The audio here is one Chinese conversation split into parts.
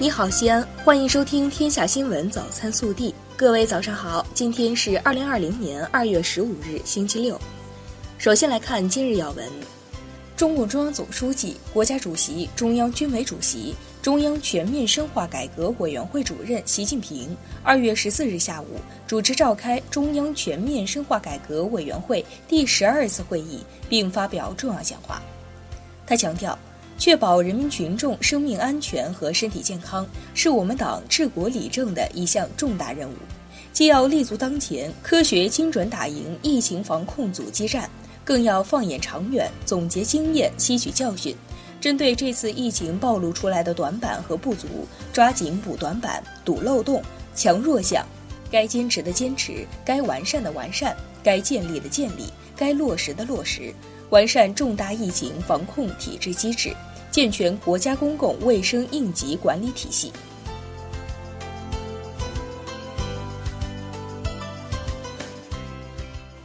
你好，西安，欢迎收听《天下新闻早餐速递》。各位早上好，今天是二零二零年二月十五日，星期六。首先来看今日要闻：中共中央总书记、国家主席、中央军委主席、中央全面深化改革委员会主任习近平二月十四日下午主持召开中央全面深化改革委员会第十二次会议，并发表重要讲话。他强调。确保人民群众生命安全和身体健康，是我们党治国理政的一项重大任务。既要立足当前，科学精准打赢疫情防控阻击战，更要放眼长远，总结经验，吸取教训，针对这次疫情暴露出来的短板和不足，抓紧补短板、堵漏洞、强弱项，该坚持的坚持，该完善的完善，该建立的建立，该落实的落实，完善重大疫情防控体制机制。健全国家公共卫生应急管理体系。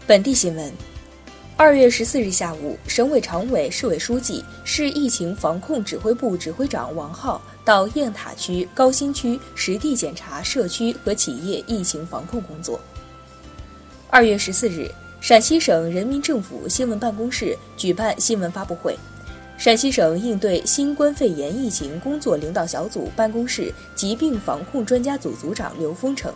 本地新闻：二月十四日下午，省委常委、市委书记、市疫情防控指挥部指挥长王浩到雁塔区、高新区实地检查社区和企业疫情防控工作。二月十四日，陕西省人民政府新闻办公室举办新闻发布会。陕西省应对新冠肺炎疫情工作领导小组办公室疾病防控专家组组长刘峰称，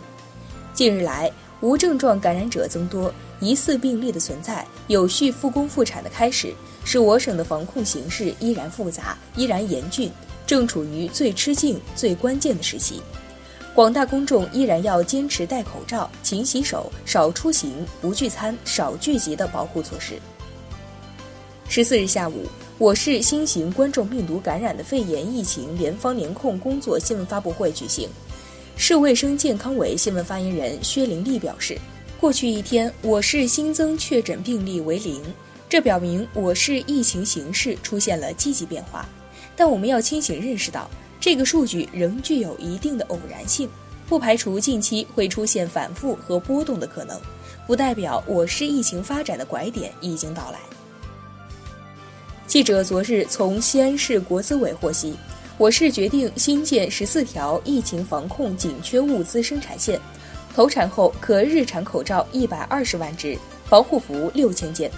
近日来无症状感染者增多，疑似病例的存在，有序复工复产的开始，使我省的防控形势依然复杂，依然严峻，正处于最吃劲、最关键的时期。广大公众依然要坚持戴口罩、勤洗手、少出行、不聚餐、少聚集的保护措施。十四日下午。我市新型冠状病毒感染的肺炎疫情联防联控工作新闻发布会举行，市卫生健康委新闻发言人薛玲丽表示，过去一天我市新增确诊病例为零，这表明我市疫情形势出现了积极变化。但我们要清醒认识到，这个数据仍具有一定的偶然性，不排除近期会出现反复和波动的可能，不代表我市疫情发展的拐点已经到来。记者昨日从西安市国资委获悉，我市决定新建十四条疫情防控紧缺物资生产线，投产后可日产口罩一百二十万只，防护服六千件。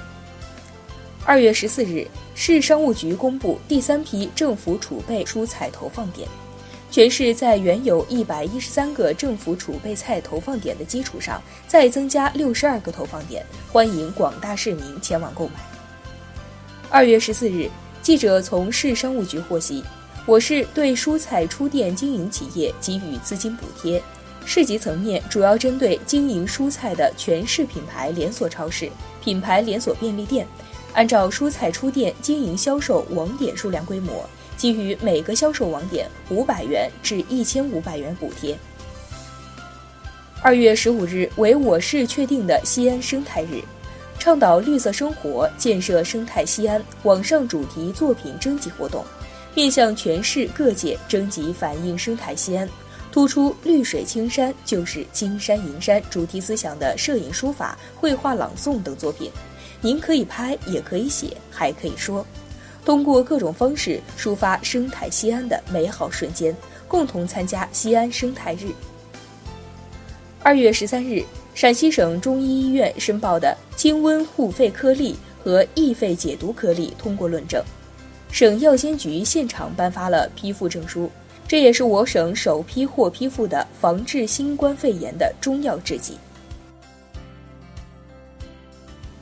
二月十四日，市商务局公布第三批政府储备蔬菜投放点，全市在原有一百一十三个政府储备菜投放点的基础上，再增加六十二个投放点，欢迎广大市民前往购买。二月十四日，记者从市商务局获悉，我市对蔬菜出店经营企业给予资金补贴。市级层面主要针对经营蔬菜的全市品牌连锁超市、品牌连锁便利店，按照蔬菜出店经营销售网点数量规模，给予每个销售网点五百元至一千五百元补贴。二月十五日为我市确定的西安生态日。倡导绿色生活，建设生态西安网上主题作品征集活动，面向全市各界征集反映生态西安、突出绿水青山就是金山银山主题思想的摄影、书法、绘画、朗诵等作品。您可以拍，也可以写，还可以说，通过各种方式抒发生态西安的美好瞬间，共同参加西安生态日。二月十三日。陕西省中医医院申报的清瘟护肺颗粒和益肺解毒颗粒通过论证，省药监局现场颁发了批复证书。这也是我省首批获批复的防治新冠肺炎的中药制剂。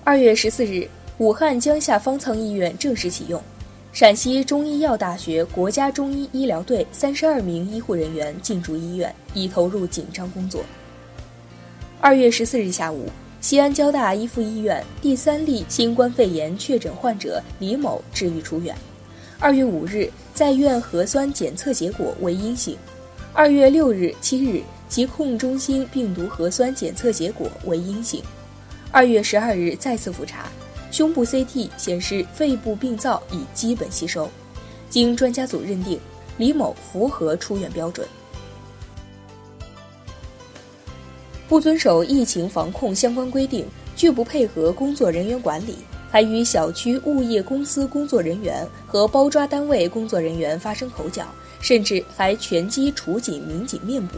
二月十四日，武汉江夏方舱医院正式启用，陕西中医药大学国家中医医疗队三十二名医护人员进驻医院，已投入紧张工作。二月十四日下午，西安交大一附医院第三例新冠肺炎确诊患者李某治愈出院。二月五日，在院核酸检测结果为阴性。二月六日、七日，疾控中心病毒核酸检测结果为阴性。二月十二日再次复查，胸部 CT 显示肺部病灶已基本吸收。经专家组认定，李某符合出院标准。不遵守疫情防控相关规定，拒不配合工作人员管理，还与小区物业公司工作人员和包抓单位工作人员发生口角，甚至还拳击处警民警面部。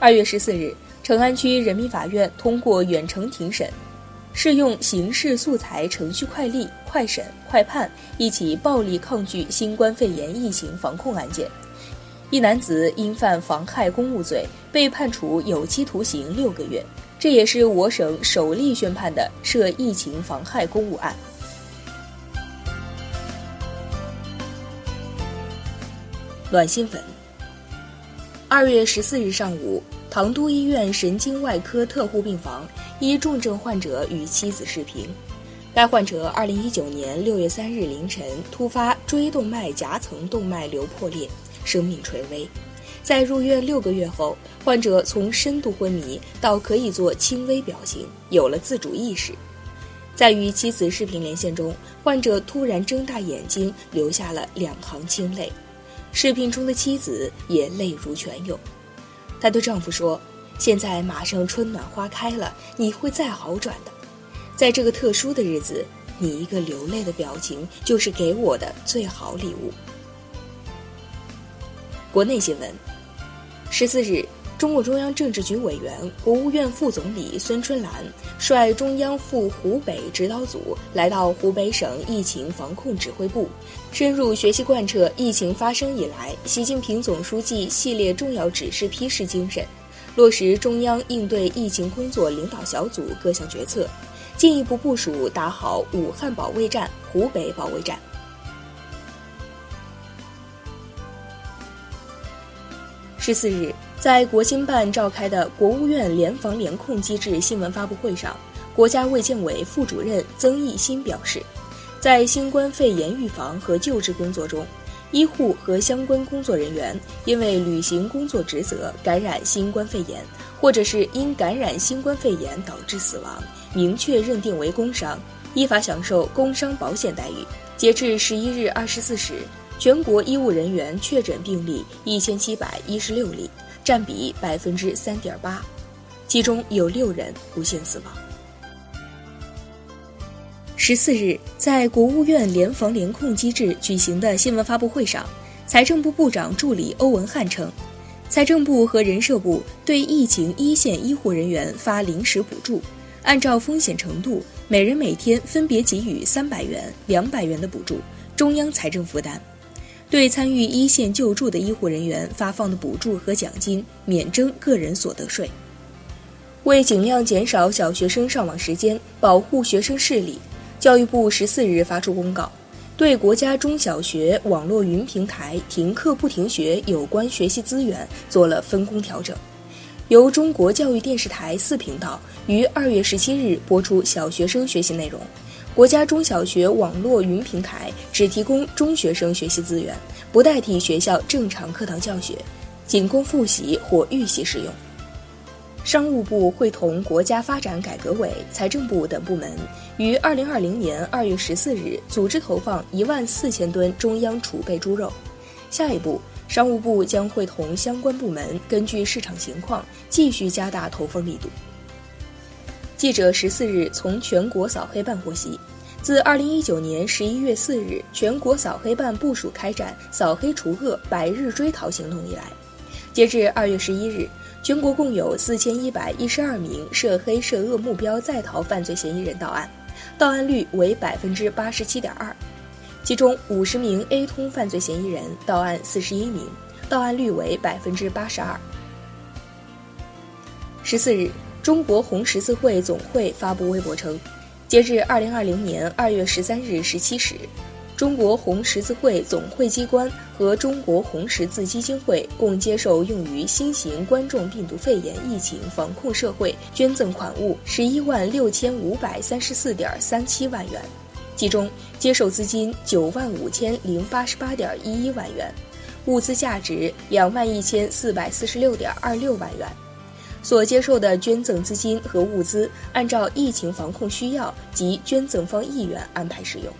二月十四日，成安区人民法院通过远程庭审，适用刑事素材程序快立、快审、快判一起暴力抗拒新冠肺炎疫情防控案件。一男子因犯妨害公务罪，被判处有期徒刑六个月。这也是我省首例宣判的涉疫情妨害公务案。暖心粉。二月十四日上午，唐都医院神经外科特护病房一重症患者与妻子视频。该患者二零一九年六月三日凌晨突发椎动脉夹层动脉瘤破裂。生命垂危，在入院六个月后，患者从深度昏迷到可以做轻微表情，有了自主意识。在与妻子视频连线中，患者突然睁大眼睛，流下了两行清泪。视频中的妻子也泪如泉涌。她对丈夫说：“现在马上春暖花开了，你会再好转的。在这个特殊的日子，你一个流泪的表情就是给我的最好礼物。”国内新闻，十四日，中共中央政治局委员、国务院副总理孙春兰率中央赴湖北指导组来到湖北省疫情防控指挥部，深入学习贯彻疫情发生以来习近平总书记系列重要指示批示精神，落实中央应对疫情工作领导小组各项决策，进一步部署打好武汉保卫战、湖北保卫战。十四日，在国新办召开的国务院联防联控机制新闻发布会上，国家卫健委副主任曾益新表示，在新冠肺炎预防和救治工作中，医护和相关工作人员因为履行工作职责感染新冠肺炎，或者是因感染新冠肺炎导致死亡，明确认定为工伤，依法享受工伤保险待遇。截至十一日二十四时。全国医务人员确诊病例一千七百一十六例，占比百分之三点八，其中有六人不幸死亡。十四日，在国务院联防联控机制举行的新闻发布会上，财政部部长助理欧文汉称，财政部和人社部对疫情一线医护人员发临时补助，按照风险程度，每人每天分别给予三百元、两百元的补助，中央财政负担。对参与一线救助的医护人员发放的补助和奖金免征个人所得税。为尽量减少小学生上网时间，保护学生视力，教育部十四日发出公告，对国家中小学网络云平台停课不停学有关学习资源做了分工调整，由中国教育电视台四频道于二月十七日播出小学生学习内容。国家中小学网络云平台只提供中学生学习资源，不代替学校正常课堂教学，仅供复习或预习使用。商务部会同国家发展改革委、财政部等部门，于二零二零年二月十四日组织投放一万四千吨中央储备猪肉。下一步，商务部将会同相关部门根据市场情况，继续加大投放力度。记者十四日从全国扫黑办获悉，自二零一九年十一月四日全国扫黑办部署开展扫黑除恶百日追逃行动以来，截至二月十一日，全国共有四千一百一十二名涉黑涉恶目标在逃犯罪嫌疑人到案，到案率为百分之八十七点二，其中五十名 A 通犯罪嫌疑人到案四十一名，到案率为百分之八十二。十四日。中国红十字会总会发布微博称，截至二零二零年二月十三日十七时，中国红十字会总会机关和中国红十字基金会共接受用于新型冠状病毒肺炎疫情防控社会捐赠款物十一万六千五百三十四点三七万元，其中接受资金九万五千零八十八点一一万元，物资价值两万一千四百四十六点二六万元。所接受的捐赠资金和物资，按照疫情防控需要及捐赠方意愿安排使用。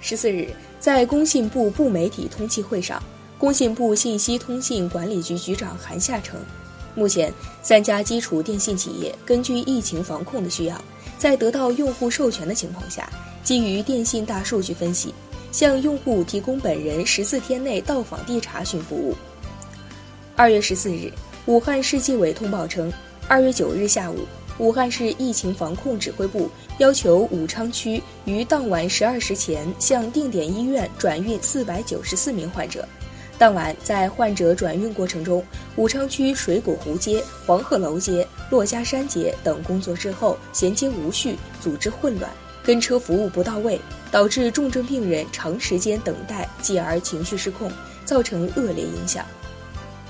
十四日，在工信部部媒体通气会上，工信部信息通信管理局局长韩夏称，目前三家基础电信企业根据疫情防控的需要，在得到用户授权的情况下，基于电信大数据分析，向用户提供本人十四天内到访地查询服务。二月十四日，武汉市纪委通报称，二月九日下午，武汉市疫情防控指挥部要求武昌区于当晚十二时前向定点医院转运四百九十四名患者。当晚，在患者转运过程中，武昌区水果湖街、黄鹤楼街、珞珈山街等工作滞后、衔接无序、组织混乱、跟车服务不到位，导致重症病人长时间等待，继而情绪失控，造成恶劣影响。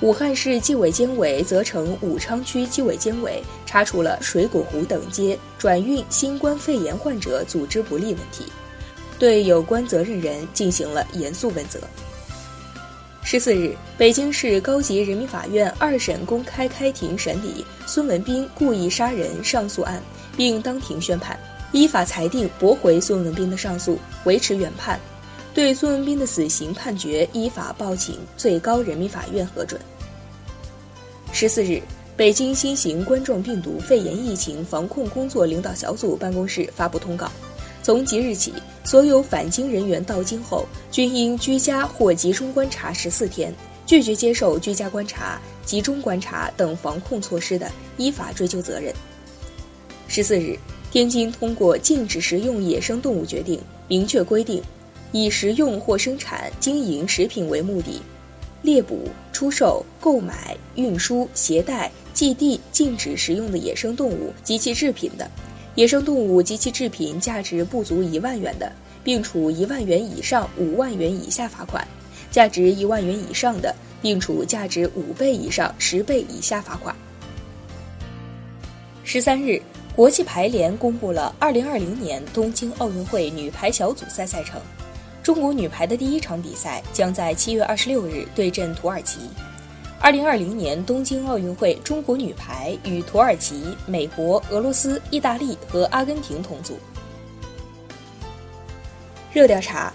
武汉市纪委监委责成武昌区纪委监委查处了水果湖等街转运新冠肺炎患者组织不力问题，对有关责任人进行了严肃问责。十四日，北京市高级人民法院二审公开开庭审理孙文斌故意杀人上诉案，并当庭宣判，依法裁定驳回孙文斌的上诉，维持原判，对孙文斌的死刑判决依法报请最高人民法院核准。十四日，北京新型冠状病毒肺炎疫情防控工作领导小组办公室发布通告。从即日起，所有返京人员到京后，均应居家或集中观察十四天，拒绝接受居家观察、集中观察等防控措施的，依法追究责任。十四日，天津通过禁止食用野生动物决定，明确规定，以食用或生产、经营食品为目的，猎捕、出售、购买、运输、携带、寄递禁止食用的野生动物及其制品的。野生动物及其制品价值不足一万元的，并处一万元以上五万元以下罚款；价值一万元以上的，并处价值五倍以上十倍以下罚款。十三日，国际排联公布了二零二零年东京奥运会女排小组赛赛程，中国女排的第一场比赛将在七月二十六日对阵土耳其。二零二零年东京奥运会，中国女排与土耳其、美国、俄罗斯、意大利和阿根廷同组。热调查：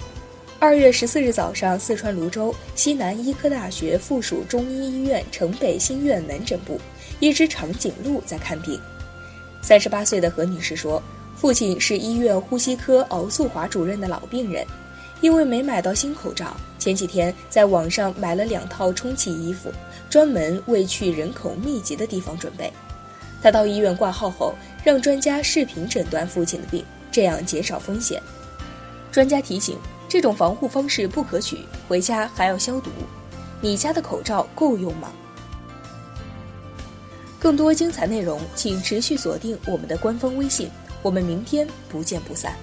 二月十四日早上，四川泸州西南医科大学附属中医医院城北新院门诊部，一只长颈鹿在看病。三十八岁的何女士说，父亲是医院呼吸科敖素华主任的老病人。因为没买到新口罩，前几天在网上买了两套充气衣服，专门为去人口密集的地方准备。他到医院挂号后，让专家视频诊断父亲的病，这样减少风险。专家提醒，这种防护方式不可取，回家还要消毒。你家的口罩够用吗？更多精彩内容，请持续锁定我们的官方微信。我们明天不见不散。